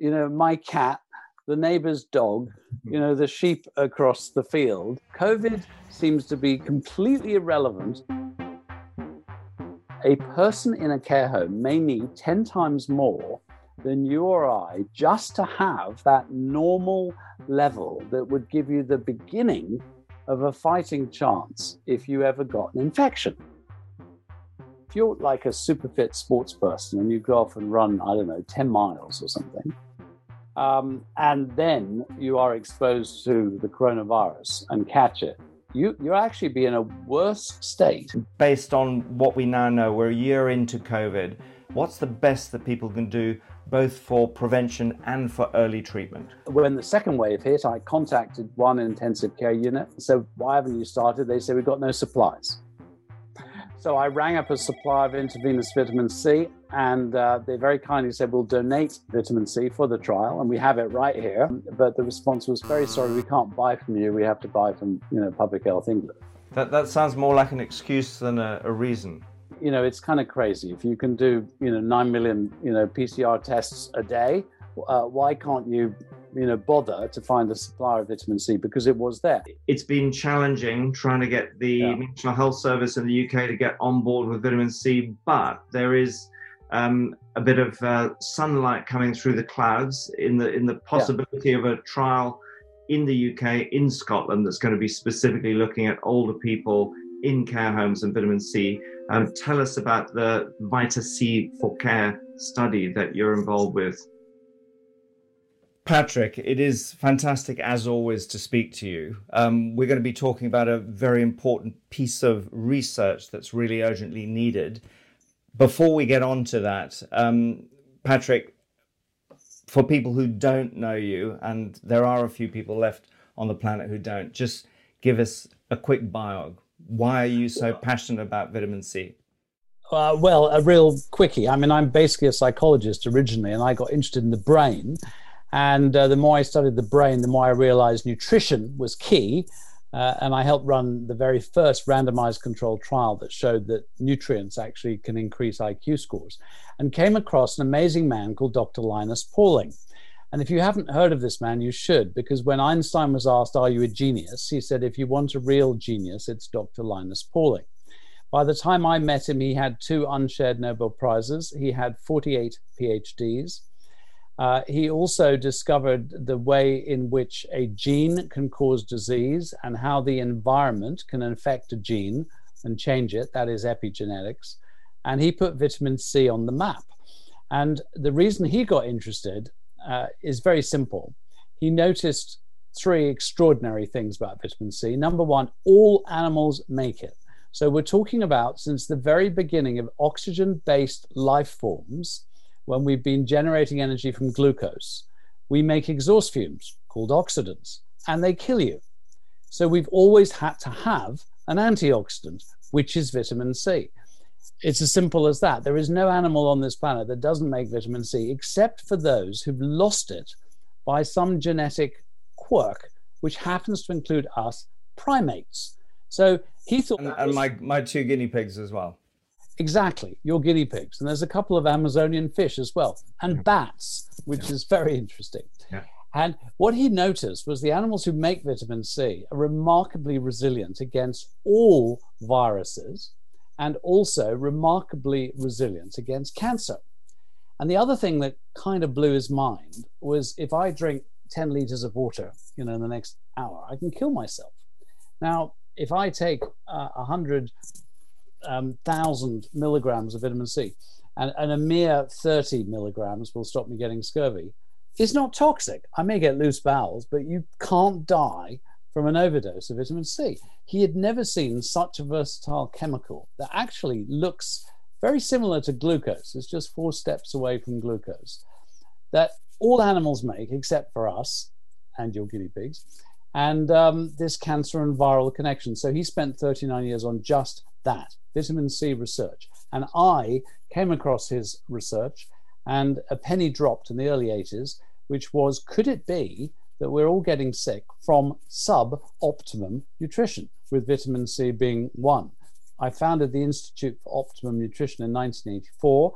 you know, my cat, the neighbor's dog, you know, the sheep across the field. COVID seems to be completely irrelevant. A person in a care home may need 10 times more than you or I just to have that normal level that would give you the beginning of a fighting chance if you ever got an infection. If you're like a super fit sports person and you go off and run, I don't know, 10 miles or something, um, and then you are exposed to the coronavirus and catch it, you you actually be in a worse state. Based on what we now know, we're a year into COVID. What's the best that people can do both for prevention and for early treatment? When the second wave hit, I contacted one intensive care unit. and said, why haven't you started? They said we've got no supplies. So I rang up a supply of intravenous vitamin C, and uh, they very kindly said, We'll donate vitamin C for the trial, and we have it right here. But the response was, Very sorry, we can't buy from you. We have to buy from you know, Public Health England. That, that sounds more like an excuse than a, a reason. You know, it's kind of crazy. If you can do, you know, 9 million, you know, PCR tests a day, uh, why can't you you know bother to find a supplier of vitamin C because it was there. It's been challenging trying to get the yeah. National Health Service in the UK to get on board with vitamin C, but there is um, a bit of uh, sunlight coming through the clouds in the in the possibility yeah. of a trial in the UK in Scotland that's going to be specifically looking at older people in care homes and vitamin C. Um, tell us about the Vita C for Care study that you're involved with. Patrick, it is fantastic as always to speak to you. Um, we're going to be talking about a very important piece of research that's really urgently needed. Before we get on to that, um, Patrick, for people who don't know you, and there are a few people left on the planet who don't, just give us a quick bio. Why are you so passionate about vitamin C? Uh, well, a real quickie. I mean, I'm basically a psychologist originally, and I got interested in the brain. And uh, the more I studied the brain, the more I realized nutrition was key. Uh, and I helped run the very first randomized controlled trial that showed that nutrients actually can increase IQ scores. And came across an amazing man called Dr. Linus Pauling. And if you haven't heard of this man, you should, because when Einstein was asked, Are you a genius? he said, If you want a real genius, it's Dr. Linus Pauling. By the time I met him, he had two unshared Nobel Prizes, he had 48 PhDs. Uh, he also discovered the way in which a gene can cause disease and how the environment can affect a gene and change it. That is epigenetics. And he put vitamin C on the map. And the reason he got interested uh, is very simple. He noticed three extraordinary things about vitamin C. Number one, all animals make it. So we're talking about since the very beginning of oxygen based life forms when we've been generating energy from glucose, we make exhaust fumes called oxidants, and they kill you. So we've always had to have an antioxidant, which is vitamin C. It's as simple as that. There is no animal on this planet that doesn't make vitamin C, except for those who've lost it by some genetic quirk, which happens to include us primates. So he thought. And, and my, my two guinea pigs as well. Exactly, your guinea pigs. And there's a couple of Amazonian fish as well, and bats, which yeah. is very interesting. Yeah. And what he noticed was the animals who make vitamin C are remarkably resilient against all viruses and also remarkably resilient against cancer. And the other thing that kind of blew his mind was if I drink 10 liters of water, you know, in the next hour, I can kill myself. Now, if I take uh, 100 um, thousand milligrams of vitamin C, and, and a mere 30 milligrams will stop me getting scurvy. It's not toxic. I may get loose bowels, but you can't die from an overdose of vitamin C. He had never seen such a versatile chemical that actually looks very similar to glucose. It's just four steps away from glucose. That all animals make, except for us and your guinea pigs, and um, this cancer and viral connection. So he spent 39 years on just that vitamin C research. And I came across his research, and a penny dropped in the early 80s, which was could it be that we're all getting sick from sub-optimum nutrition, with vitamin C being one? I founded the Institute for Optimum Nutrition in 1984,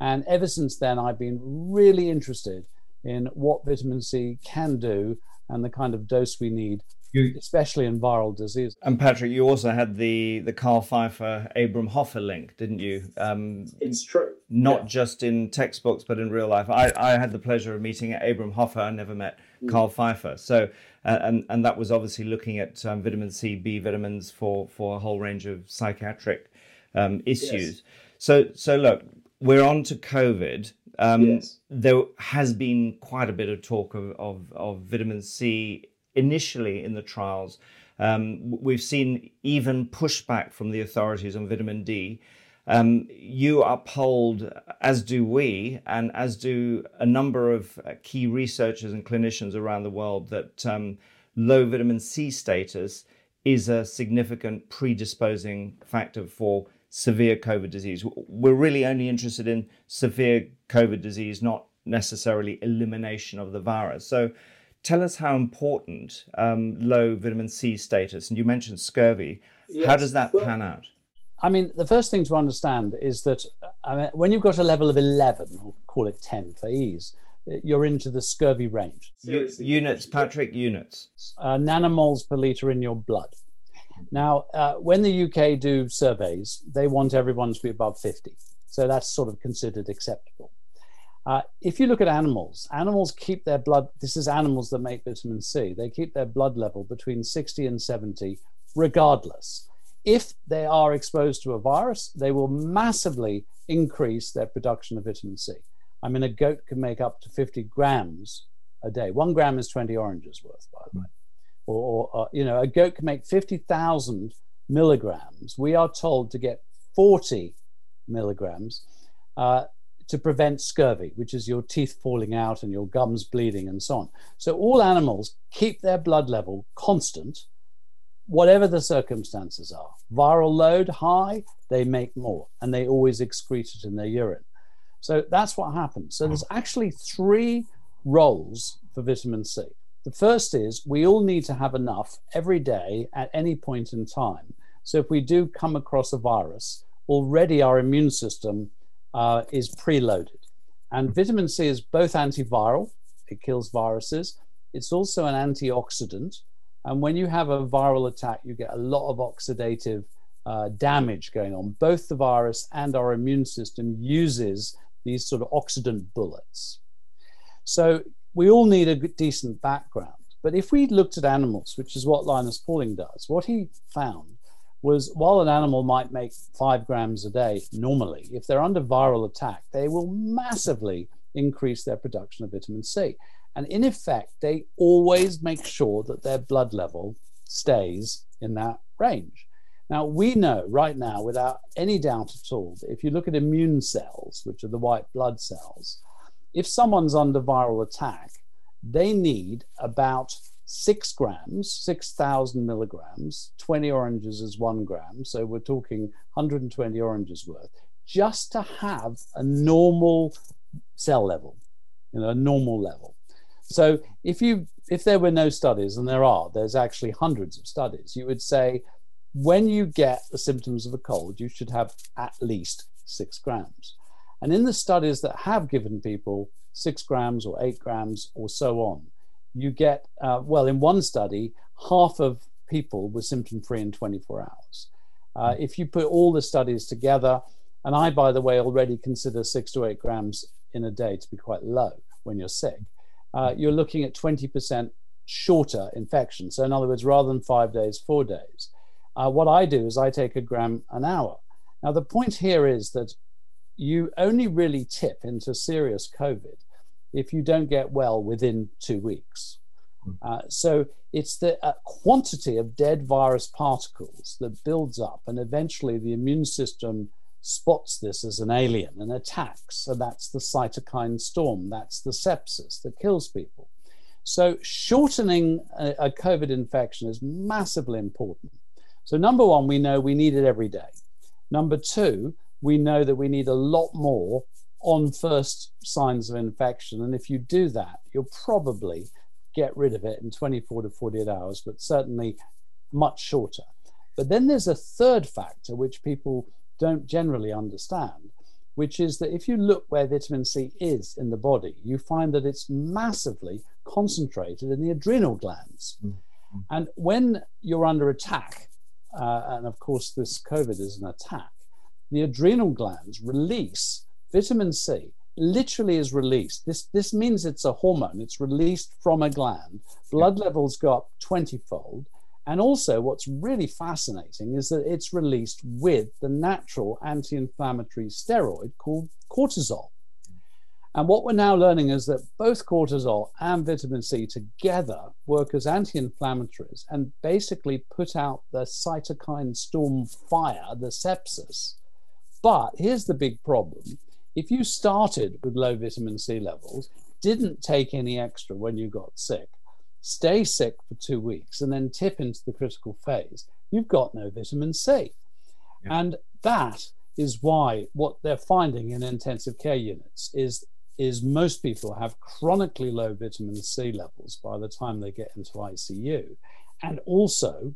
and ever since then, I've been really interested in what vitamin C can do and the kind of dose we need you, especially in viral disease. And Patrick, you also had the the Carl Pfeiffer Abram Hoffer link, didn't you? Um, it's true. Not yeah. just in textbooks, but in real life. I, I had the pleasure of meeting Abram Hoffer. I never met mm. Carl Pfeiffer. So, uh, and and that was obviously looking at um, vitamin C, B vitamins for for a whole range of psychiatric um, issues. Yes. So so look, we're on to COVID. Um, yes. There has been quite a bit of talk of, of, of vitamin C initially in the trials. Um, we've seen even pushback from the authorities on vitamin D. Um, you uphold, as do we, and as do a number of uh, key researchers and clinicians around the world, that um, low vitamin C status is a significant predisposing factor for severe COVID disease. We're really only interested in severe COVID disease, not necessarily elimination of the virus. So, tell us how important um, low vitamin C status, and you mentioned scurvy, yes. how does that pan out? I mean, the first thing to understand is that I mean, when you've got a level of 11, or call it 10 for ease, you're into the scurvy range. U- units, Patrick, units. Uh, nanomoles per litre in your blood. Now, uh, when the UK do surveys, they want everyone to be above 50. So that's sort of considered acceptable. Uh, if you look at animals, animals keep their blood, this is animals that make vitamin C, they keep their blood level between 60 and 70 regardless. If they are exposed to a virus, they will massively increase their production of vitamin C. I mean, a goat can make up to 50 grams a day. One gram is 20 oranges worth, by the way. Or, or uh, you know, a goat can make 50,000 milligrams. We are told to get 40 milligrams. Uh, to prevent scurvy, which is your teeth falling out and your gums bleeding and so on. So all animals keep their blood level constant, whatever the circumstances are. Viral load high, they make more, and they always excrete it in their urine. So that's what happens. So there's hmm. actually three roles for vitamin C. The first is we all need to have enough every day at any point in time. So if we do come across a virus, already our immune system uh, is preloaded. And vitamin C is both antiviral, it kills viruses, it's also an antioxidant. And when you have a viral attack, you get a lot of oxidative uh, damage going on. Both the virus and our immune system uses these sort of oxidant bullets. So we all need a decent background. But if we looked at animals, which is what Linus Pauling does, what he found was while an animal might make five grams a day normally, if they're under viral attack, they will massively increase their production of vitamin C. And in effect, they always make sure that their blood level stays in that range. Now, we know right now, without any doubt at all, that if you look at immune cells, which are the white blood cells, if someone's under viral attack, they need about six grams, 6,000 milligrams, 20 oranges is one gram. So we're talking 120 oranges worth, just to have a normal cell level, you know, a normal level. So if you if there were no studies, and there are, there's actually hundreds of studies, you would say when you get the symptoms of a cold, you should have at least six grams. And in the studies that have given people six grams or eight grams or so on, you get, uh, well, in one study, half of people were symptom free in 24 hours. Uh, if you put all the studies together, and I, by the way, already consider six to eight grams in a day to be quite low when you're sick, uh, you're looking at 20% shorter infection. So, in other words, rather than five days, four days. Uh, what I do is I take a gram an hour. Now, the point here is that you only really tip into serious COVID if you don't get well within two weeks. Hmm. Uh, so it's the uh, quantity of dead virus particles that builds up, and eventually the immune system spots this as an alien and attacks. So that's the cytokine storm, that's the sepsis that kills people. So shortening a, a COVID infection is massively important. So, number one, we know we need it every day. Number two, we know that we need a lot more on first signs of infection. And if you do that, you'll probably get rid of it in 24 to 48 hours, but certainly much shorter. But then there's a third factor which people don't generally understand, which is that if you look where vitamin C is in the body, you find that it's massively concentrated in the adrenal glands. Mm-hmm. And when you're under attack, uh, and of course, this COVID is an attack, the adrenal glands release vitamin C literally is released. This, this means it's a hormone, it's released from a gland. Blood levels go up 20 fold. And also, what's really fascinating is that it's released with the natural anti inflammatory steroid called cortisol. And what we're now learning is that both cortisol and vitamin C together work as anti inflammatories and basically put out the cytokine storm fire, the sepsis. But here's the big problem if you started with low vitamin C levels, didn't take any extra when you got sick, stay sick for two weeks, and then tip into the critical phase, you've got no vitamin C. Yeah. And that is why what they're finding in intensive care units is is most people have chronically low vitamin C levels by the time they get into ICU. And also,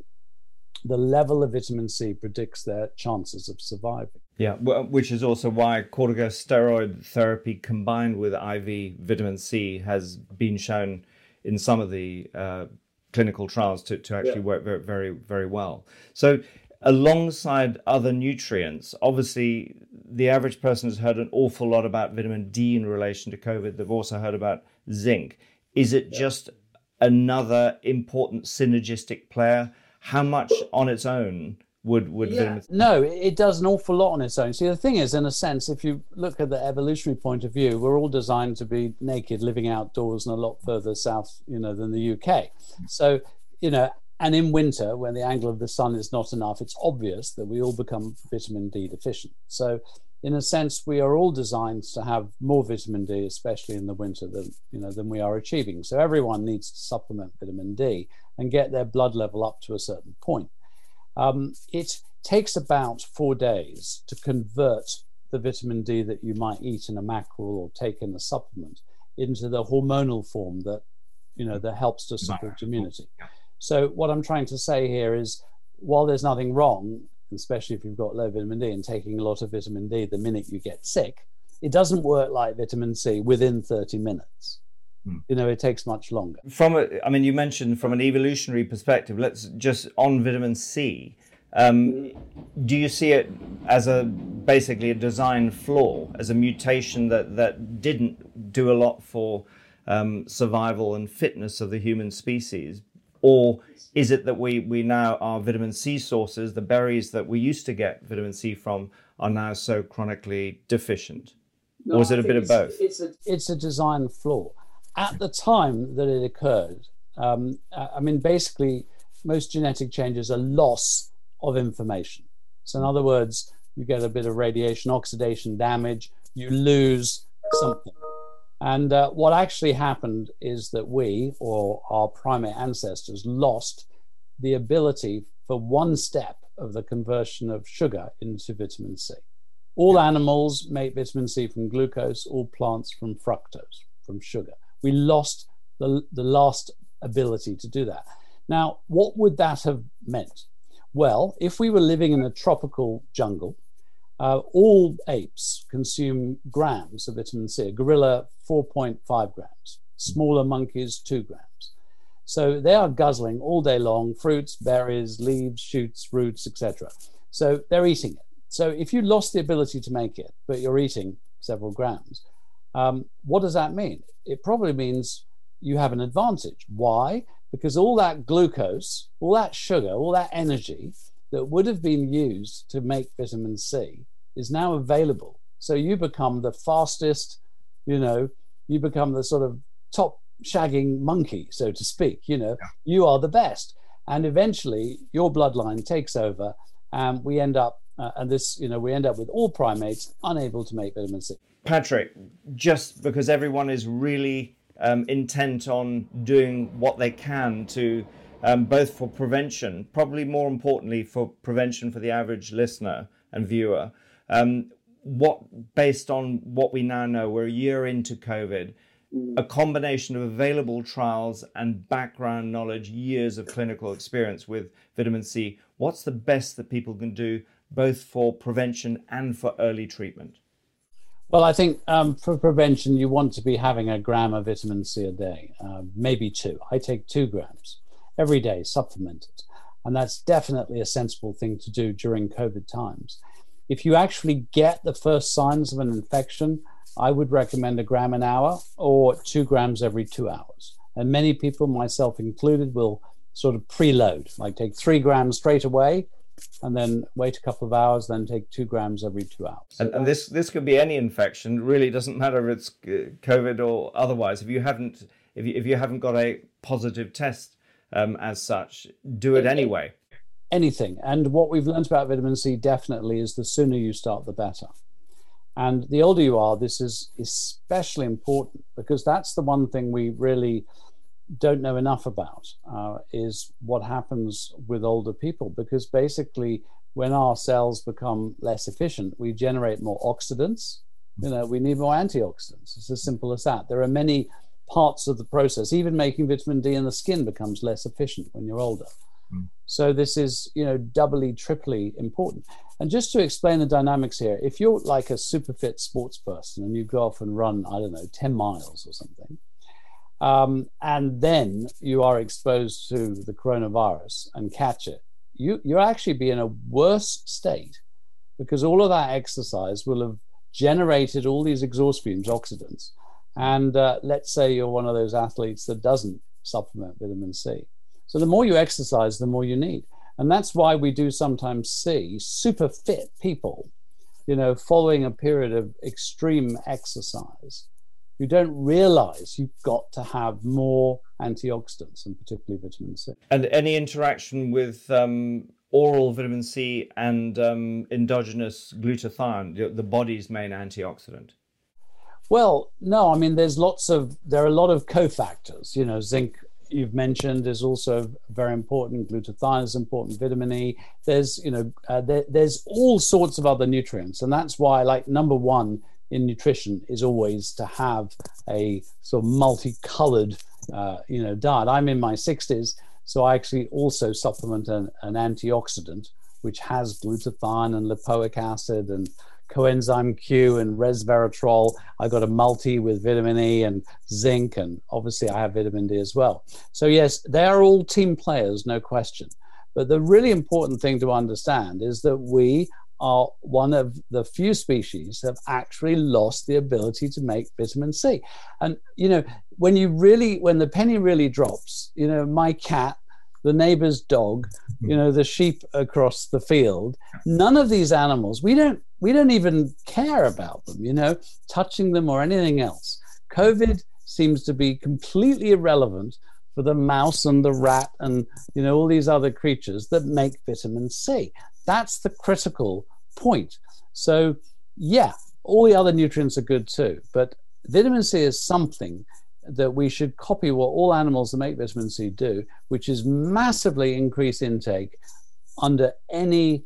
the level of vitamin C predicts their chances of surviving. Yeah, which is also why corticosteroid therapy combined with IV vitamin C has been shown in some of the uh, clinical trials to, to actually yeah. work very, very, very well. So, alongside other nutrients, obviously, the average person has heard an awful lot about vitamin D in relation to COVID. They've also heard about zinc. Is it yeah. just another important synergistic player? How much on its own would would yeah. no it does an awful lot on its own. See the thing is in a sense if you look at the evolutionary point of view we're all designed to be naked living outdoors and a lot further south you know than the uk so you know and in winter when the angle of the sun is not enough it's obvious that we all become vitamin d deficient. So in a sense we are all designed to have more vitamin d especially in the winter than you know than we are achieving. So everyone needs to supplement vitamin d and get their blood level up to a certain point. Um, it takes about four days to convert the vitamin D that you might eat in a mackerel or take in a supplement into the hormonal form that you know that helps to support immunity. So what I'm trying to say here is while there's nothing wrong, especially if you've got low vitamin D and taking a lot of vitamin D the minute you get sick, it doesn't work like vitamin C within 30 minutes. Hmm. You know, it takes much longer. From a, I mean, you mentioned from an evolutionary perspective. Let's just on vitamin C. Um, do you see it as a basically a design flaw, as a mutation that that didn't do a lot for um, survival and fitness of the human species, or is it that we we now our vitamin C sources, the berries that we used to get vitamin C from, are now so chronically deficient, no, or is it a bit of both? It's a it's a design flaw at the time that it occurred, um, I mean, basically, most genetic changes are loss of information. So, in other words, you get a bit of radiation oxidation damage, you lose something. And uh, what actually happened is that we, or our primate ancestors, lost the ability for one step of the conversion of sugar into vitamin C. All animals make vitamin C from glucose, all plants from fructose, from sugar we lost the, the last ability to do that. Now, what would that have meant? Well, if we were living in a tropical jungle, uh, all apes consume grams of vitamin C. A gorilla, 4.5 grams. Smaller monkeys, 2 grams. So they are guzzling all day long fruits, berries, leaves, shoots, roots, etc. So they're eating it. So if you lost the ability to make it, but you're eating several grams, um, what does that mean? It probably means you have an advantage. Why? Because all that glucose, all that sugar, all that energy that would have been used to make vitamin C is now available. So you become the fastest, you know, you become the sort of top shagging monkey, so to speak. You know, yeah. you are the best. And eventually your bloodline takes over and we end up, uh, and this, you know, we end up with all primates unable to make vitamin C. Patrick, just because everyone is really um, intent on doing what they can to um, both for prevention, probably more importantly for prevention for the average listener and viewer. Um, what, based on what we now know, we're a year into COVID, mm. a combination of available trials and background knowledge, years of clinical experience with vitamin C, what's the best that people can do both for prevention and for early treatment? Well, I think um, for prevention, you want to be having a gram of vitamin C a day, uh, maybe two. I take two grams every day, supplemented. And that's definitely a sensible thing to do during COVID times. If you actually get the first signs of an infection, I would recommend a gram an hour or two grams every two hours. And many people, myself included, will sort of preload, like take three grams straight away and then wait a couple of hours, then take two grams every two hours. And, and, this this could be any infection. It really doesn't matter if it's uh, COVID or otherwise. If you haven't if you, if you haven't got a positive test um, as such, do it anyway. Anything. And what we've learned about vitamin C definitely is the sooner you start, the better. And the older you are, this is especially important because that's the one thing we really don't know enough about uh, is what happens with older people because basically when our cells become less efficient we generate more oxidants. You know we need more antioxidants. It's as simple as that. There are many parts of the process. Even making vitamin d in the skin becomes less efficient when you're older so this is you know doubly triply important and just to explain the dynamics here if you're like a super fit sports person and you go off and run i don't know 10 miles or something um, and then you are exposed to the coronavirus and catch it, you you actually be in a worse state because all of that exercise will have generated all these exhaust fumes, oxidants. And uh, let's say you're one of those athletes that doesn't supplement vitamin C. So the more you exercise, the more you need. And that's why we do sometimes see super fit people, you know, following a period of extreme exercise you don't realize you've got to have more antioxidants and particularly vitamin C. And any interaction with um, oral vitamin C and um, endogenous glutathione, the body's main antioxidant? Well, no, I mean, there's lots of, there are a lot of cofactors. You know, zinc you've mentioned is also very important. Glutathione is important. Vitamin E. There's, you know, uh, there, there's all sorts of other nutrients, and that's why, like number one, in nutrition is always to have a sort of multicolored, uh, you know, diet. I'm in my 60s, so I actually also supplement an, an antioxidant which has glutathione and lipoic acid and coenzyme Q and resveratrol. I got a multi with vitamin E and zinc, and obviously I have vitamin D as well. So yes, they are all team players, no question. But the really important thing to understand is that we are one of the few species have actually lost the ability to make vitamin C. And you know, when you really when the penny really drops, you know, my cat, the neighbor's dog, hmm. you know, the sheep across the field, none of these animals, we don't we don't even care about them, you know, touching them or anything else. COVID seems to be completely irrelevant for the mouse and the rat and you know all these other creatures that make vitamin C. That's the critical point. So, yeah, all the other nutrients are good too, but vitamin C is something that we should copy what all animals that make vitamin C do, which is massively increase intake under any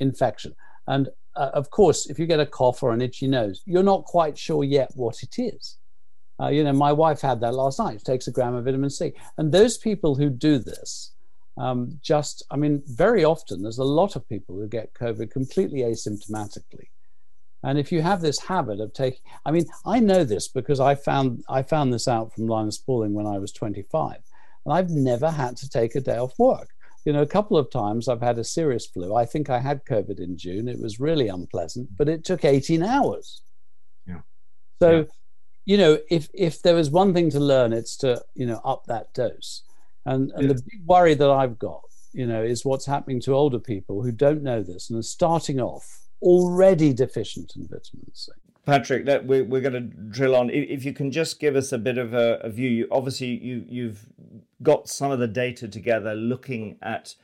infection. And uh, of course, if you get a cough or an itchy nose, you're not quite sure yet what it is. Uh, you know, my wife had that last night. She takes a gram of vitamin C. And those people who do this um, just, I mean, very often there's a lot of people who get COVID completely asymptomatically. And if you have this habit of taking, I mean, I know this because I found I found this out from Linus Pauling when I was 25, and I've never had to take a day off work. You know, a couple of times I've had a serious flu. I think I had COVID in June. It was really unpleasant, but it took 18 hours. Yeah. So, yeah. you know, if if there was one thing to learn, it's to you know up that dose. And, and yeah. the big worry that I've got, you know, is what's happening to older people who don't know this and are starting off already deficient in vitamin C. Patrick, that we're, we're going to drill on. If you can just give us a bit of a, a view, you, obviously you, you've got some of the data together looking at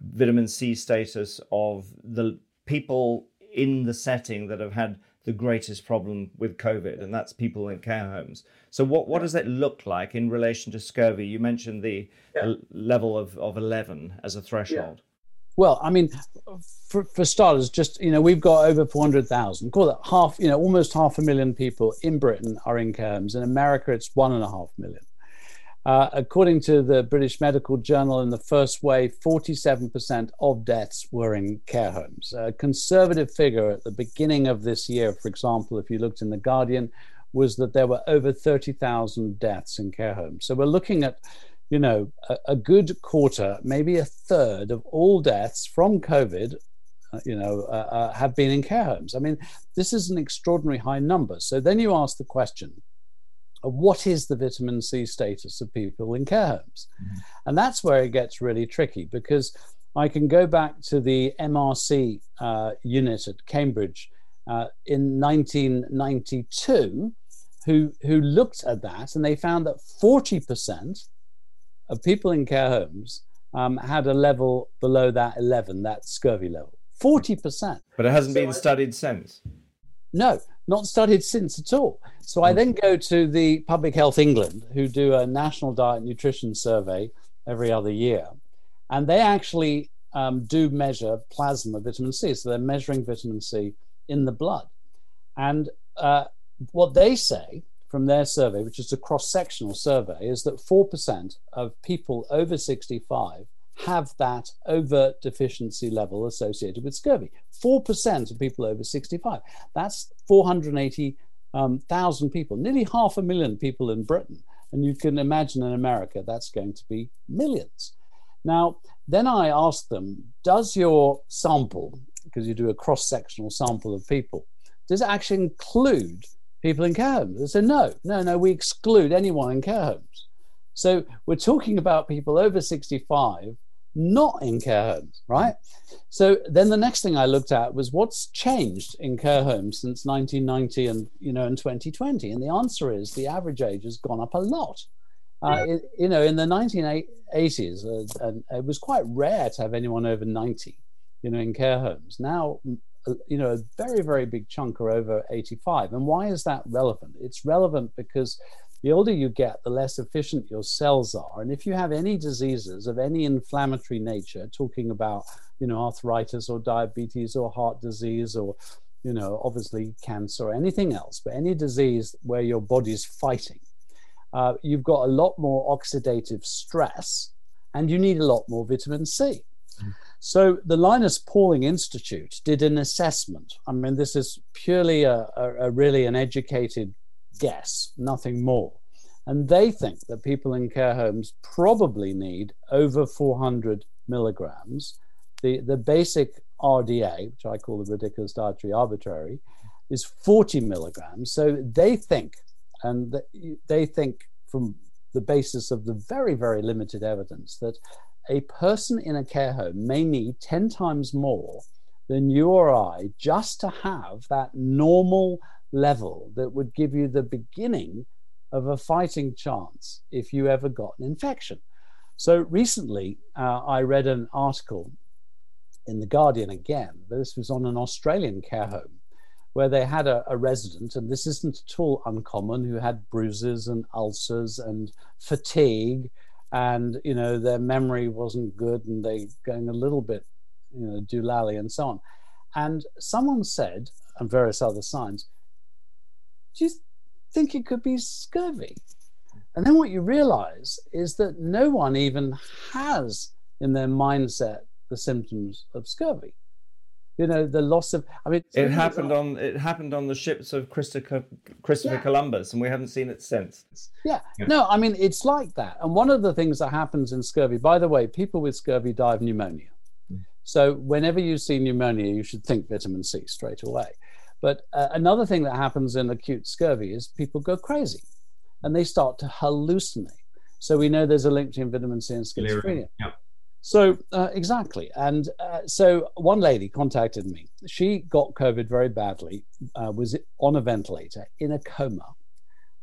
vitamin C status of the people in the setting that have had the greatest problem with COVID, and that's people in care homes. So, what, what does that look like in relation to scurvy? You mentioned the yeah. level of, of 11 as a threshold. Yeah. Well, I mean, for, for starters, just, you know, we've got over 400,000, call it half, you know, almost half a million people in Britain are in care homes. In America, it's one and a half million. Uh, according to the British Medical Journal, in the first wave, 47% of deaths were in care homes. A conservative figure at the beginning of this year, for example, if you looked in The Guardian, was that there were over 30,000 deaths in care homes. So we're looking at, you know, a, a good quarter, maybe a third of all deaths from COVID uh, you know, uh, uh, have been in care homes. I mean, this is an extraordinary high number. So then you ask the question, what is the vitamin C status of people in care homes? Mm-hmm. And that's where it gets really tricky because I can go back to the MRC uh, unit at Cambridge uh, in 1992, who, who looked at that and they found that 40% of people in care homes um, had a level below that 11, that scurvy level. 40%. But it hasn't so been I, studied since. No, not studied since at all. So I then go to the Public Health England, who do a national diet and nutrition survey every other year. And they actually um, do measure plasma vitamin C. So they're measuring vitamin C in the blood. And uh, what they say from their survey, which is a cross sectional survey, is that 4% of people over 65 have that overt deficiency level associated with scurvy. 4% of people over 65. That's 480,000 um, people, nearly half a million people in Britain. And you can imagine in America, that's going to be millions. Now, then I asked them, does your sample, because you do a cross sectional sample of people, does it actually include people in care homes? They said, no, no, no, we exclude anyone in care homes. So we're talking about people over 65 not in care homes, right? So then the next thing I looked at was what's changed in care homes since 1990 and you know in 2020, and the answer is the average age has gone up a lot. Uh, it, you know, in the 1980s, uh, and it was quite rare to have anyone over 90, you know, in care homes. Now, you know, a very, very big chunk are over 85. And why is that relevant? It's relevant because the older you get, the less efficient your cells are. And if you have any diseases of any inflammatory nature, talking about, you know, arthritis or diabetes or heart disease or, you know, obviously cancer or anything else, but any disease where your body's fighting, uh, you've got a lot more oxidative stress and you need a lot more vitamin C. Mm. So the Linus Pauling Institute did an assessment. I mean, this is purely a, a, a really an educated guess, nothing more. And they think that people in care homes probably need over 400 milligrams. The, the basic RDA, which I call the ridiculous dietary arbitrary, is 40 milligrams. So they think, and they think from the basis of the very, very limited evidence, that a person in a care home may need 10 times more than you or I just to have that normal level that would give you the beginning of a fighting chance if you ever got an infection. So recently, uh, I read an article in The Guardian again, but this was on an Australian care home where they had a, a, resident, and this isn't at all uncommon, who had bruises and ulcers and fatigue, and you know their memory wasn't good, and they going a little bit, you know, doolally and so on. And someone said, and various other signs, do you think it could be scurvy? And then what you realize is that no one even has in their mindset the symptoms of scurvy. You know, the loss of. I mean, it happened on it happened on the ships of Christopher Christopher yeah. Columbus, and we haven't seen it since. Yeah. yeah, no, I mean it's like that. And one of the things that happens in scurvy, by the way, people with scurvy die of pneumonia. Mm. So whenever you see pneumonia, you should think vitamin C straight away. But uh, another thing that happens in acute scurvy is people go crazy and they start to hallucinate. So we know there's a link between vitamin C and schizophrenia. Yeah. So uh, exactly, and uh, so one lady contacted me. She got COVID very badly, uh, was on a ventilator in a coma,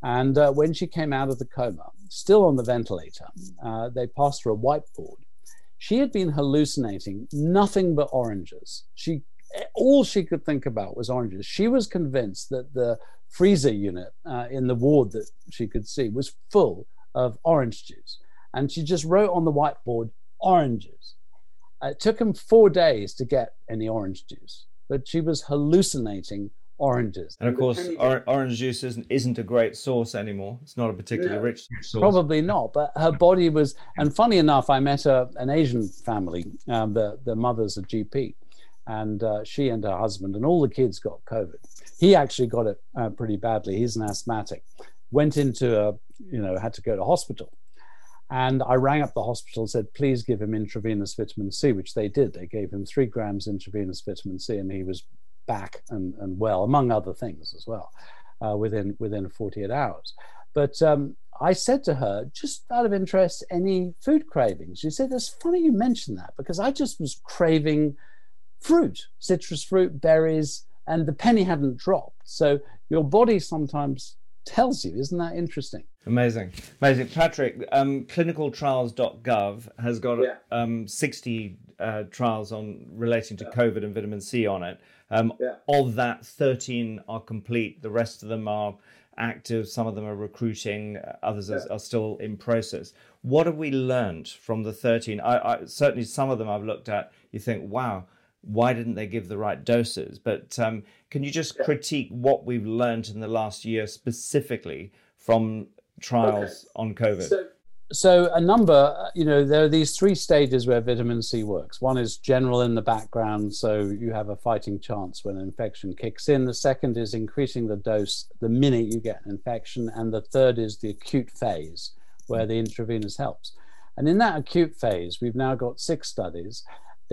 and uh, when she came out of the coma, still on the ventilator, uh, they passed her a whiteboard. She had been hallucinating nothing but oranges. She all she could think about was oranges. She was convinced that the freezer unit uh, in the ward that she could see was full of orange juice. And she just wrote on the whiteboard, oranges. It took him four days to get any orange juice, but she was hallucinating oranges. And of course, or, orange juice isn't, isn't a great source anymore. It's not a particularly no, rich source. Probably not. But her body was, and funny enough, I met a, an Asian family. Um, the the mother's a GP, and uh, she and her husband and all the kids got COVID. He actually got it uh, pretty badly. He's an asthmatic. Went into a, you know, had to go to hospital. And I rang up the hospital said, please give him intravenous vitamin C, which they did. They gave him three grams intravenous vitamin C, and he was back and, and well, among other things as well, uh, within within 48 hours. But um, I said to her, just out of interest, any food cravings? She said, "It's funny you mentioned that because I just was craving fruit, citrus fruit, berries, and the penny hadn't dropped. So your body sometimes tells you. Isn't that interesting? Amazing, amazing. Patrick, um, clinicaltrials.gov has got yeah. um, 60 uh, trials on relating to yeah. COVID and vitamin C on it. Um, yeah. Of that, 13 are complete. The rest of them are active. Some of them are recruiting. Others are, are still in process. What have we learned from the 13? I, I, certainly, some of them I've looked at. You think, wow, why didn't they give the right doses? But um, can you just yeah. critique what we've learned in the last year specifically from trials okay. on COVID? So, so, a number, you know, there are these three stages where vitamin C works. One is general in the background, so you have a fighting chance when an infection kicks in. The second is increasing the dose the minute you get an infection. And the third is the acute phase, where the intravenous helps. And in that acute phase, we've now got six studies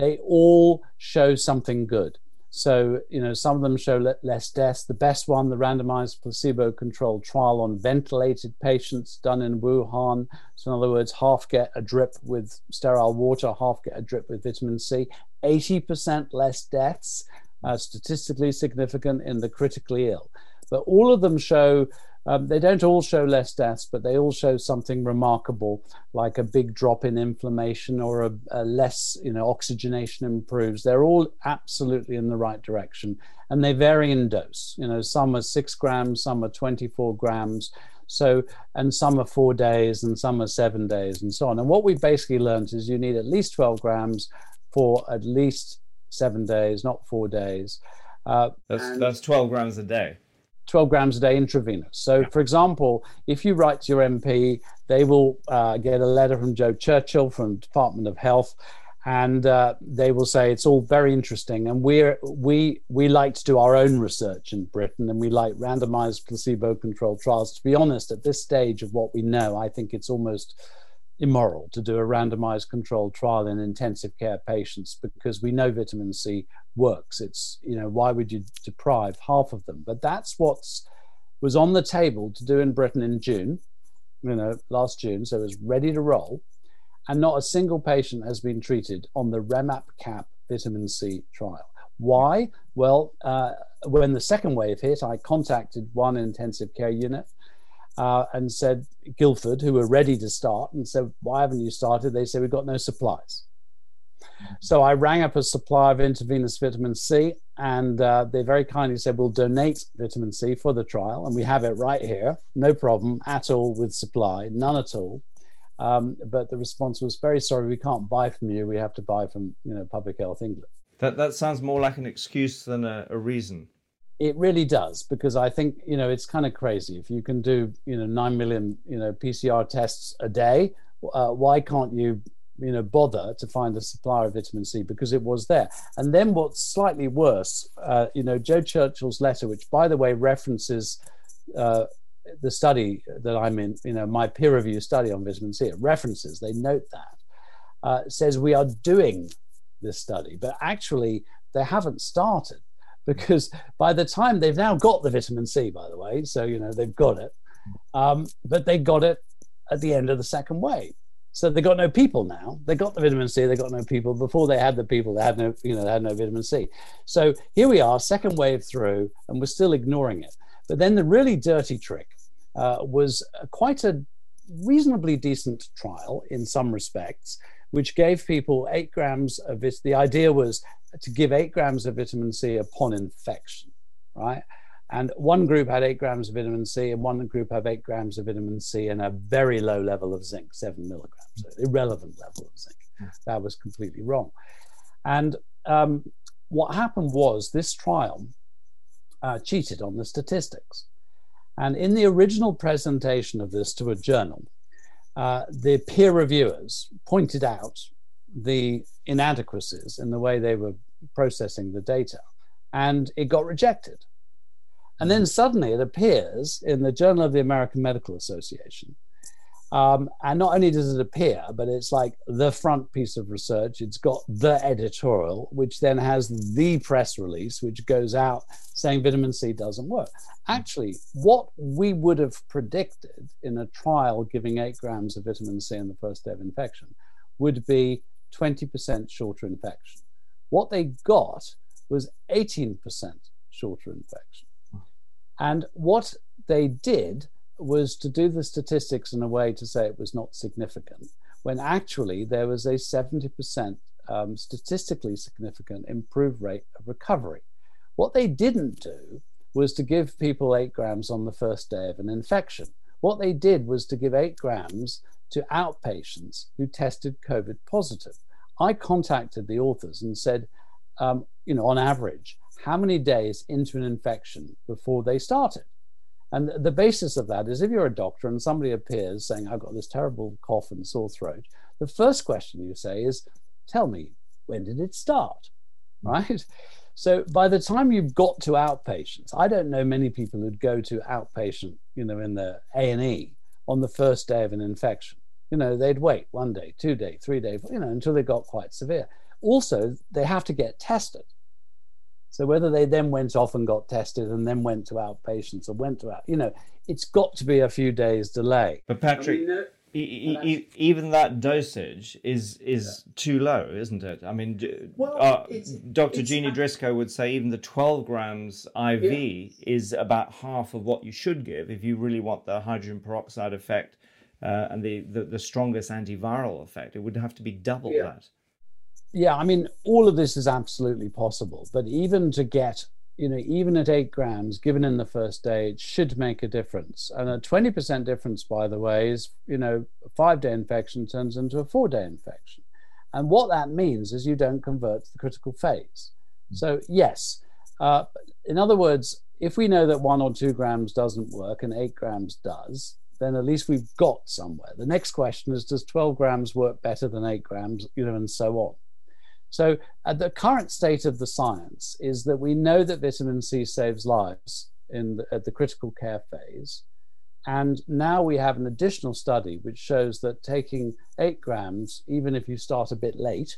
they all show something good. So, you know, some of them show le- less deaths. The best one, the randomized placebo controlled trial on ventilated patients done in Wuhan. So, in other words, half get a drip with sterile water, half get a drip with vitamin C. 80% less deaths, uh, statistically significant in the critically ill. But all of them show um, they don't all show less deaths, but they all show something remarkable, like a big drop in inflammation or a, a, less, you know, oxygenation improves. They're all absolutely in the right direction, and they vary in dose. You know, some are six grams, some are 24 grams. So, and some are four days, and some are seven days, and so on. And what we've basically learned is you need at least 12 grams for at least seven days, not four days. Uh, that's, that's 12 grams a day. 12 grams a day intravenous. So, for example, if you write to your MP, they will uh, get a letter from Jo Churchill from Department of Health, and uh, they will say it's all very interesting. And we're we we like to do our own research in Britain, and we like randomized placebo-controlled trials. To be honest, at this stage of what we know, I think it's almost immoral to do a randomized controlled trial in intensive care patients because we know vitamin C works. It's, you know, why would you deprive half of them? But that's what's was on the table to do in Britain in June, you know, last June. So it was ready to roll. And not a single patient has been treated on the REMAP CAP vitamin C trial. Why? Well, uh, when the second wave hit, I contacted one intensive care unit uh, and said, Guildford, who were ready to start, and said, Why haven't you started? They said, We've got no supplies. So I rang up a supply of intravenous vitamin C, and uh, they very kindly said, We'll donate vitamin C for the trial. And we have it right here, no problem at all with supply, none at all. Um, but the response was very sorry, we can't buy from you. We have to buy from you know Public Health England. That that sounds more like an excuse than a, a reason. It really does because I think you know it's kind of crazy. If you can do you know nine million you know PCR tests a day, uh, why can't you you know bother to find a supplier of vitamin C because it was there. And then what's slightly worse, uh, you know, Jo Churchill's letter, which by the way references uh, the study that I'm in, you know, my peer review study on vitamin C, it references, they note that, uh, says we are doing this study, but actually they haven't started because by the time they've now got the vitamin C, by the way, so you know they've got it, um, but they got it at the end of the second wave. So they got no people now. They got the vitamin C. They got no people. Before they had the people, they had no, you know, they had no vitamin C. So here we are, second wave through, and we're still ignoring it. But then the really dirty trick uh, was quite a reasonably decent trial in some respects, which gave people eight grams of it. The idea was to give eight grams of vitamin C upon infection, right? And one group had eight grams of vitamin C, and one group had eight grams of vitamin C and a very low level of zinc, seven milligrams, irrelevant level of zinc. That was completely wrong. And um, what happened was this trial uh, cheated on the statistics. And in the original presentation of this to a journal, uh, the peer reviewers pointed out the inadequacies in the way they were processing the data, and it got rejected. And then suddenly it appears in the Journal of the American Medical Association um, and not only does it appear, but it's like the front piece of research. It's got the editorial, which then has the press release, which goes out saying vitamin C doesn't work. Actually, what we would have predicted in a trial giving eight grams of vitamin C on the first day of infection would be 20% shorter infection. What they got was 18% shorter infection. And what they did was to do the statistics in a way to say it was not significant, when actually there was a 70% um, statistically significant improved rate of recovery. What they didn't do was to give people eight grams on the first day of an infection. What they did was to give eight grams to outpatients who tested COVID positive. I contacted the authors and said, um, you know, on average, how many days into an infection before they started? And the basis of that is if you're a doctor and somebody appears saying, I've got this terrible cough and sore throat, the first question you say is, Tell me, when did it start? Right? So by the time you've got to outpatients, I don't know many people who'd go to outpatient, you know, in the A&E on the first day of an infection. You know, they'd wait one day, two day, three day, you know, until they got quite severe. Also, they have to get tested. So whether they then went off and got tested and then went to outpatients or went to out, you know, it's got to be a few days delay. But Patrick, I mean, e- e- even that dosage is is yeah. too low, isn't it? I mean, well, uh, Dr. Jeanne Drisko would say even the 12 grams IV yeah. is about half of what you should give if you really want the hydrogen peroxide effect uh, and the, the, the strongest antiviral effect. It would have to be double yeah. that yeah, I mean, all of this is absolutely possible, but even to get, you know, even at eight grams given in the first day, it should make a difference. And a 20% difference, by the way, is, you know, a five day infection turns into a four day infection. And what that means is you don't convert to the critical phase. Hmm. So, yes, uh, in other words, if we know that one or two grams doesn't work and eight grams does, then at least we've got somewhere. The next question is Does 12 grams work better than eight grams, you know, and so on? So, uh, the current state of the science is that we know that vitamin C saves lives in the, at the critical care phase. And now we have an additional study which shows that taking eight grams, even if you start a bit late,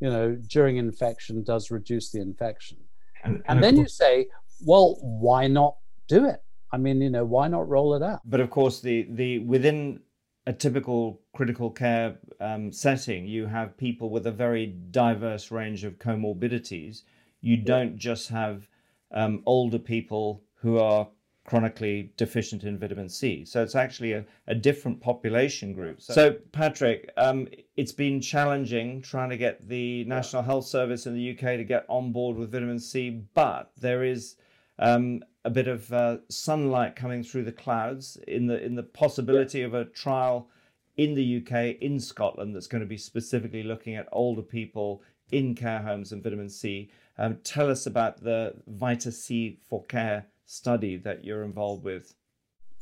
you know, during infection, does reduce the infection. And, and, and then you say, well, why not do it? I mean, you know, why not roll it out? But of course, the the within a typical critical care um, setting, you have people with a very diverse range of comorbidities. You don't just have um, older people who are chronically deficient in vitamin C. So it's actually a, a different population group. So, so Patrick, um, it's been challenging trying to get the National Health Service in the UK to get on board with vitamin C, but there is um, a bit of uh, sunlight coming through the clouds in the in the possibility of a trial in the UK in Scotland that's going to be specifically looking at older people in care homes and vitamin C. Um, tell us about the Vita C for Care study that you're involved with.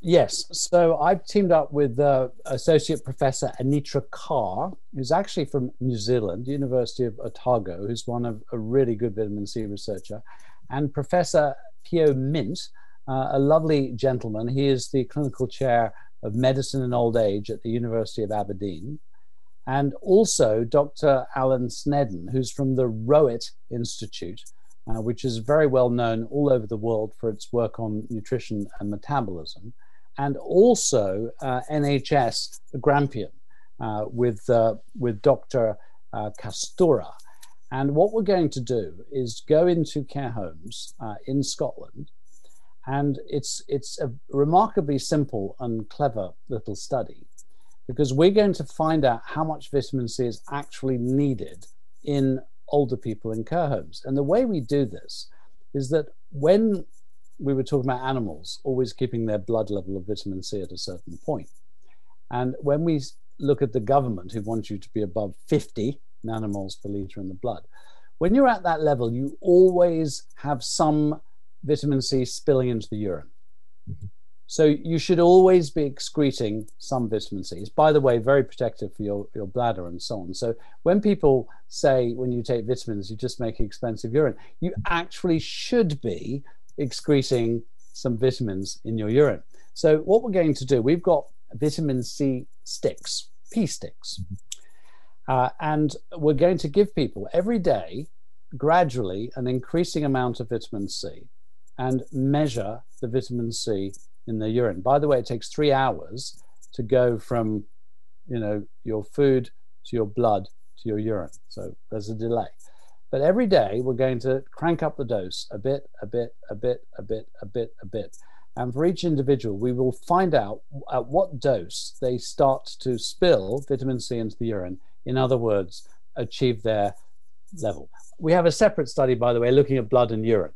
Yes, so I've teamed up with uh, Associate Professor Anitra Carr, who's actually from New Zealand, University of Otago, who's one of a really good vitamin C researcher, and Professor Phyo Myint, uh, a lovely gentleman. He is the clinical chair of medicine and old age at the University of Aberdeen. And also Dr. Alan Sneddon, who's from the Rowett Institute, uh, which is very well known all over the world for its work on nutrition and metabolism. And also uh, NHS Grampian uh, with, uh, with Dr. Uh, Kastura. And what we're going to do is go into care homes uh, in Scotland, and it's it's a remarkably simple and clever little study because we're going to find out how much vitamin C is actually needed in older people in care homes. And the way we do this is that when we were talking about animals always keeping their blood level of vitamin C at a certain point, and when we look at the government who want you to be above 50 nanomoles per liter in the blood. When you're at that level, you always have some vitamin C spilling into the urine. Mm-hmm. So you should always be excreting some vitamin C. It's, by the way, very protective for your, your bladder and so on. So when people say when you take vitamins, you just make expensive urine, you actually should be excreting some vitamins in your urine. So what we're going to do, we've got vitamin C sticks, P sticks. Mm-hmm. Uh, and we're going to give people every day, gradually, an increasing amount of vitamin C and measure the vitamin C in the urine. By the way, it takes three hours to go from, you know, your food to your blood to your urine. So there's a delay. But every day we're going to crank up the dose a bit, a bit, a bit, a bit, a bit, a bit. And for each individual, we will find out at what dose they start to spill vitamin C into the urine. In other words, achieve their level. We have a separate study, by the way, looking at blood and urine.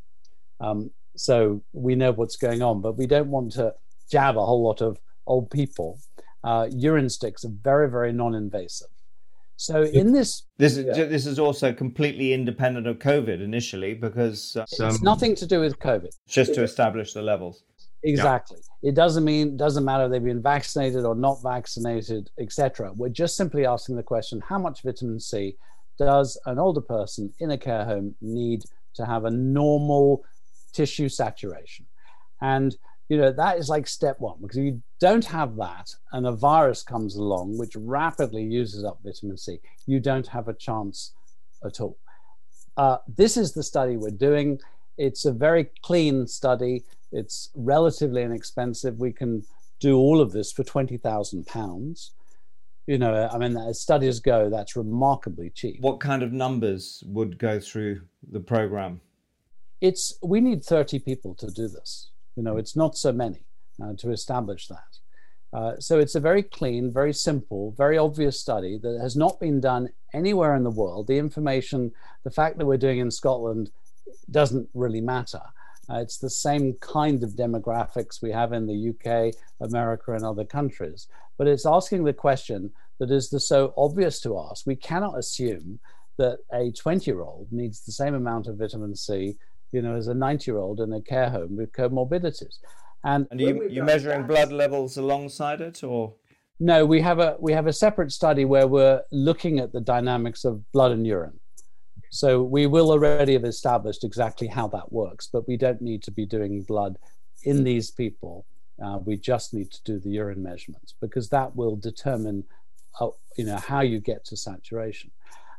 Um, so we know what's going on, but we don't want to jab a whole lot of old people. Uh, urine sticks are very, very non-invasive. So in this, this is yeah. this is also completely independent of COVID initially because uh, it's um, nothing to do with COVID. Just to establish the levels. Exactly. Yeah. It doesn't mean doesn't matter if they've been vaccinated or not vaccinated, etc. We're just simply asking the question: How much vitamin C does an older person in a care home need to have a normal tissue saturation. And you know that is like step one because if you don't have that and a virus comes along which rapidly uses up vitamin c you don't have a chance at all uh, this is the study we're doing it's a very clean study it's relatively inexpensive. We can do all of this for 20000 pounds. You know i mean as studies go that's remarkably cheap. What kind of numbers would go through the program? It's we need 30 people to do this. You know it's not so many uh, to establish that. Uh, so it's a very clean very simple very obvious study that has not been done anywhere in the world. The information the fact that we're doing in scotland doesn't really matter uh, it's the same kind of demographics we have in the uk america and other countries but it's asking the question that is the so obvious to us we cannot assume that a 20 year old needs the same amount of vitamin c you know, as a 90 year old in a care home with comorbidities. And, and you, you're measuring blood levels alongside it or? No, we have a we have a separate study where we're looking at the dynamics of blood and urine. So we will already have established exactly how that works, but we don't need to be doing blood in these people. Uh, we just need to do the urine measurements because that will determine, uh, you know, how you get to saturation.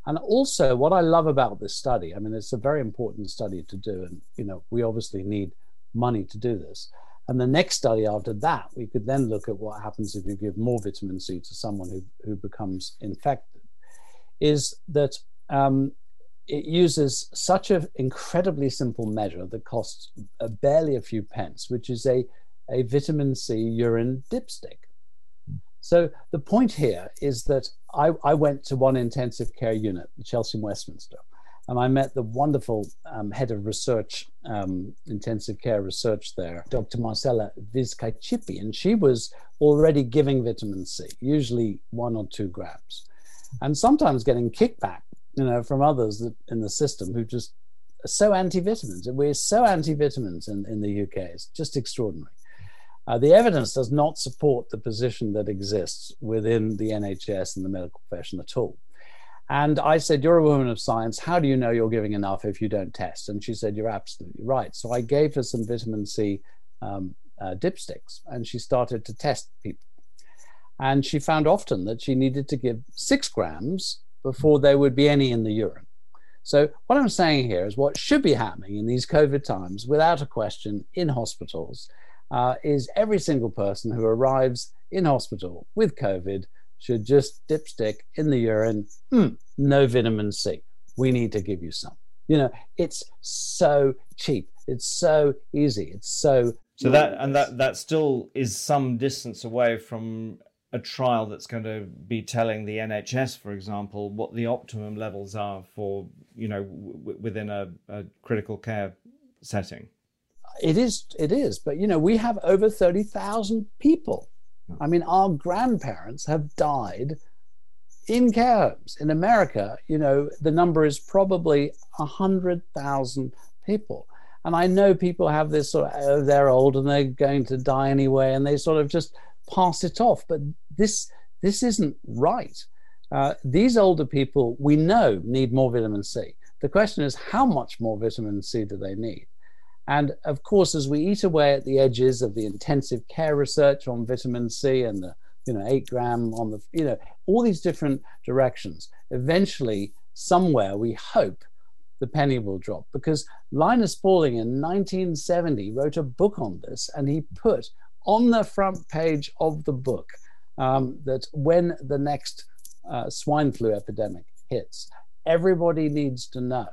And also, what I love about this study, I mean, it's a very important study to do, and you know, we obviously need money to do this. And the next study after that, we could then look at what happens if you give more vitamin C to someone who, who becomes infected. Is that um, it uses such an incredibly simple measure that costs barely a few pence, which is a, a vitamin C urine dipstick. So the point here is that I, I went to one intensive care unit, Chelsea and Westminster, and I met the wonderful um, head of research, um, intensive care research there, Dr. Marcela Vizcaychipi, and she was already giving vitamin C, usually one or two grams, and sometimes getting kickback, you know, from others that, in the system who just are so anti-vitamins. We're so anti-vitamins in, in the UK. It's just extraordinary. Uh, the evidence does not support the position that exists within the NHS and the medical profession at all. And I said, You're a woman of science. How do you know you're giving enough if you don't test? And she said, You're absolutely right. So I gave her some vitamin C um, uh, dipsticks and she started to test people. And she found often that she needed to give six grams before there would be any in the urine. So, what I'm saying here is what should be happening in these COVID times, without a question, in hospitals uh, is every single person who arrives in hospital with COVID should just dipstick in the urine, hmm, no vitamin C. We need to give you some. You know, it's so cheap. It's so easy. It's so. So that and that that still is some distance away from a trial that's going to be telling the NHS, for example, what the optimum levels are for you know w- within a, a critical care setting. It is it is but you know we have over 30,000 people. I mean our grandparents have died in care homes. In america you know the number is probably 100,000 people. And I know people have this sort of, oh, they're old and they're going to die anyway, and they sort of just pass it off. But this, this isn't right. Uh, these older people, we know, need more vitamin C. The question is, how much more vitamin C do they need? And of course, as we eat away at the edges of the intensive care research on vitamin C and the you know eight gram on the you know all these different directions, eventually somewhere we hope the penny will drop because Linus Pauling in 1970 wrote a book on this and he put on the front page of the book um, that when the next uh, swine flu epidemic hits, everybody needs to know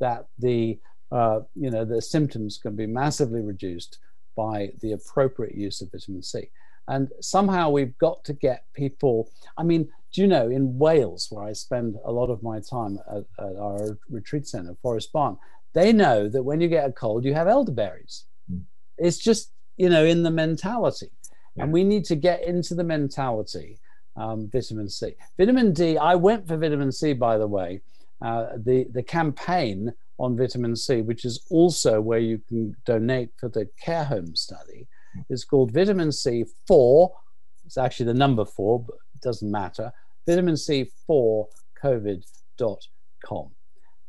that the uh, you know the symptoms can be massively reduced by the appropriate use of vitamin C. And somehow we've got to get people. I mean, do you know in Wales, where I spend a lot of my time at, at our retreat center, Forest Barn, they know that when you get a cold, you have elderberries. Mm. It's just, you know, in the mentality. Yeah. And we need to get into the mentality. Um, vitamin C. Vitamin D, I went for vitamin C, by the way. Uh, the, the campaign on vitamin C, which is also where you can donate for the care home study, is called Vitamin C 4. It's actually the number four, but it doesn't matter. Vitamin C 4 COVID.com.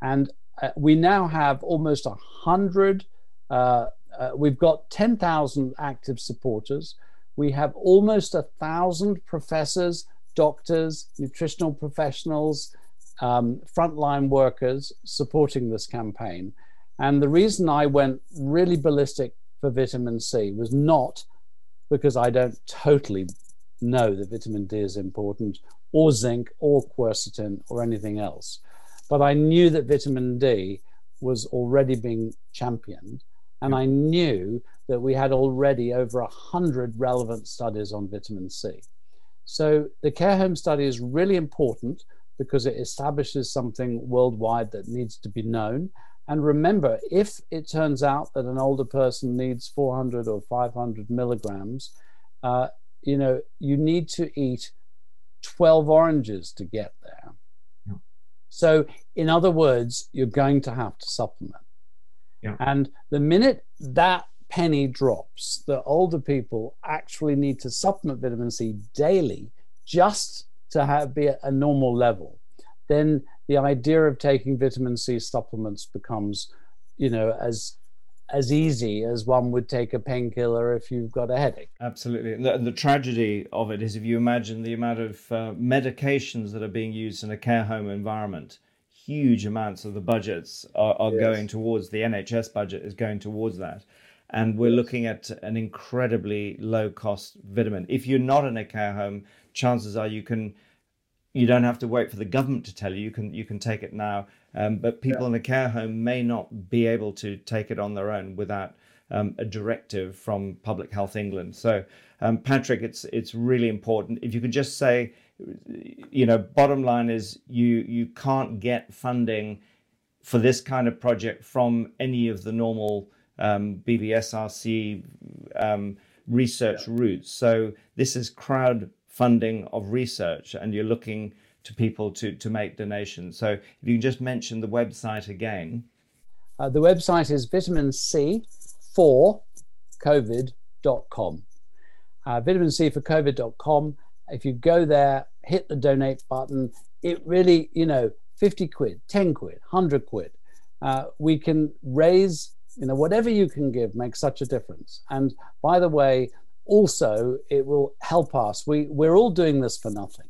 And uh, we now have almost 100, uh, uh, we've got 10,000 active supporters. We have almost a thousand professors, doctors, nutritional professionals, um, frontline workers supporting this campaign. And the reason I went really ballistic for vitamin C was not because I don't totally know that vitamin D is important, or zinc, or quercetin, or anything else. But I knew that vitamin D was already being championed, and I knew that we had already over a hundred relevant studies on vitamin C. So the care home study is really important because it establishes something worldwide that needs to be known and remember, if it turns out that an older person needs 400 or 500 milligrams, uh, you know, you need to eat 12 oranges to get there. Yeah. So, in other words, you're going to have to supplement. Yeah. And the minute that penny drops, the older people actually need to supplement vitamin C daily just to have, be at a normal level. Then the idea of taking vitamin C supplements becomes, you know, as as easy as one would take a painkiller if you've got a headache. Absolutely. And the, the, tragedy of it is if you imagine the amount of uh, medications that are being used in a care home environment, huge amounts of the budgets are, are yes. going towards the NHS budget is going towards that. And we're looking at an incredibly low cost vitamin. If you're not in a care home, chances are you can you don't have to wait for the government to tell you. You can you can take it now. Um, but people yeah. in a care home may not be able to take it on their own without um, a directive from Public Health England. So, um, Patrick, it's it's really important. If you could just say, you know, bottom line is you you can't get funding for this kind of project from any of the normal um, BBSRC um, research yeah. routes. So this is crowd funding of research and you're looking to people to, to make donations. So if you can just mention the website again. Uh, the website is vitamin C for COVID.com. Uh, vitamin C for COVID.com. If you go there, hit the donate button, it really, you know, 50 quid, 10 quid, 100 quid. Uh, we can raise, you know, whatever you can give makes such a difference. And by the way, also it will help us. We we're all doing this for nothing.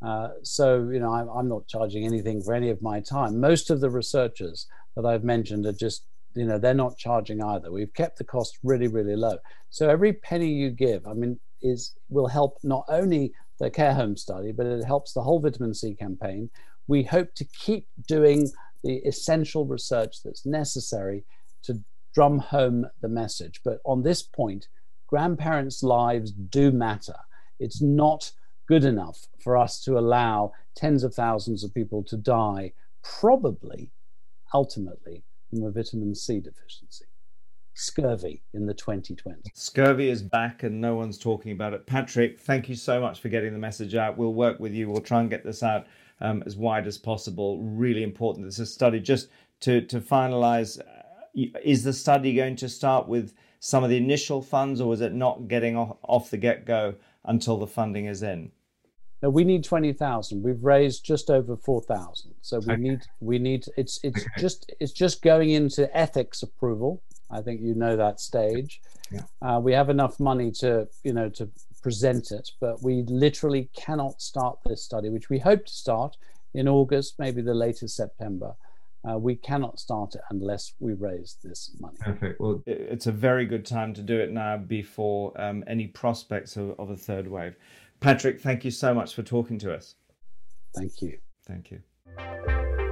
Uh, so you know, I'm, I'm not charging anything for any of my time. Most of the researchers that I've mentioned are just you know they're not charging either. We've kept the cost really really low. So every penny you give, I mean, is will help not only the care home study, but it helps the whole vitamin C campaign. We hope to keep doing the essential research that's necessary to drum home the message. But on this point, grandparents' lives do matter. It's not good enough for us to allow tens of thousands of people to die, probably, ultimately, from a vitamin C deficiency. Scurvy in the 2020s. Scurvy is back and no one's talking about it. Patrick, thank you so much for getting the message out. We'll work with you. We'll try and get this out um, as wide as possible. Really important. This is a study just to, to finalize is the study going to start with some of the initial funds, or is it not getting off, off the get go until the funding is in? No, we need twenty thousand. We've raised just over four thousand. So we okay. need we need it's it's okay. just it's just going into ethics approval. I think you know that stage. Yeah. Uh, we have enough money to you know to present it, but we literally cannot start this study, which we hope to start in August, maybe the latest September. Uh, we cannot start it unless we raise this money. Perfect. Well, it's a very good time to do it now before um, any prospects of, of a third wave. Patrick, thank you so much for talking to us. Thank you. Thank you.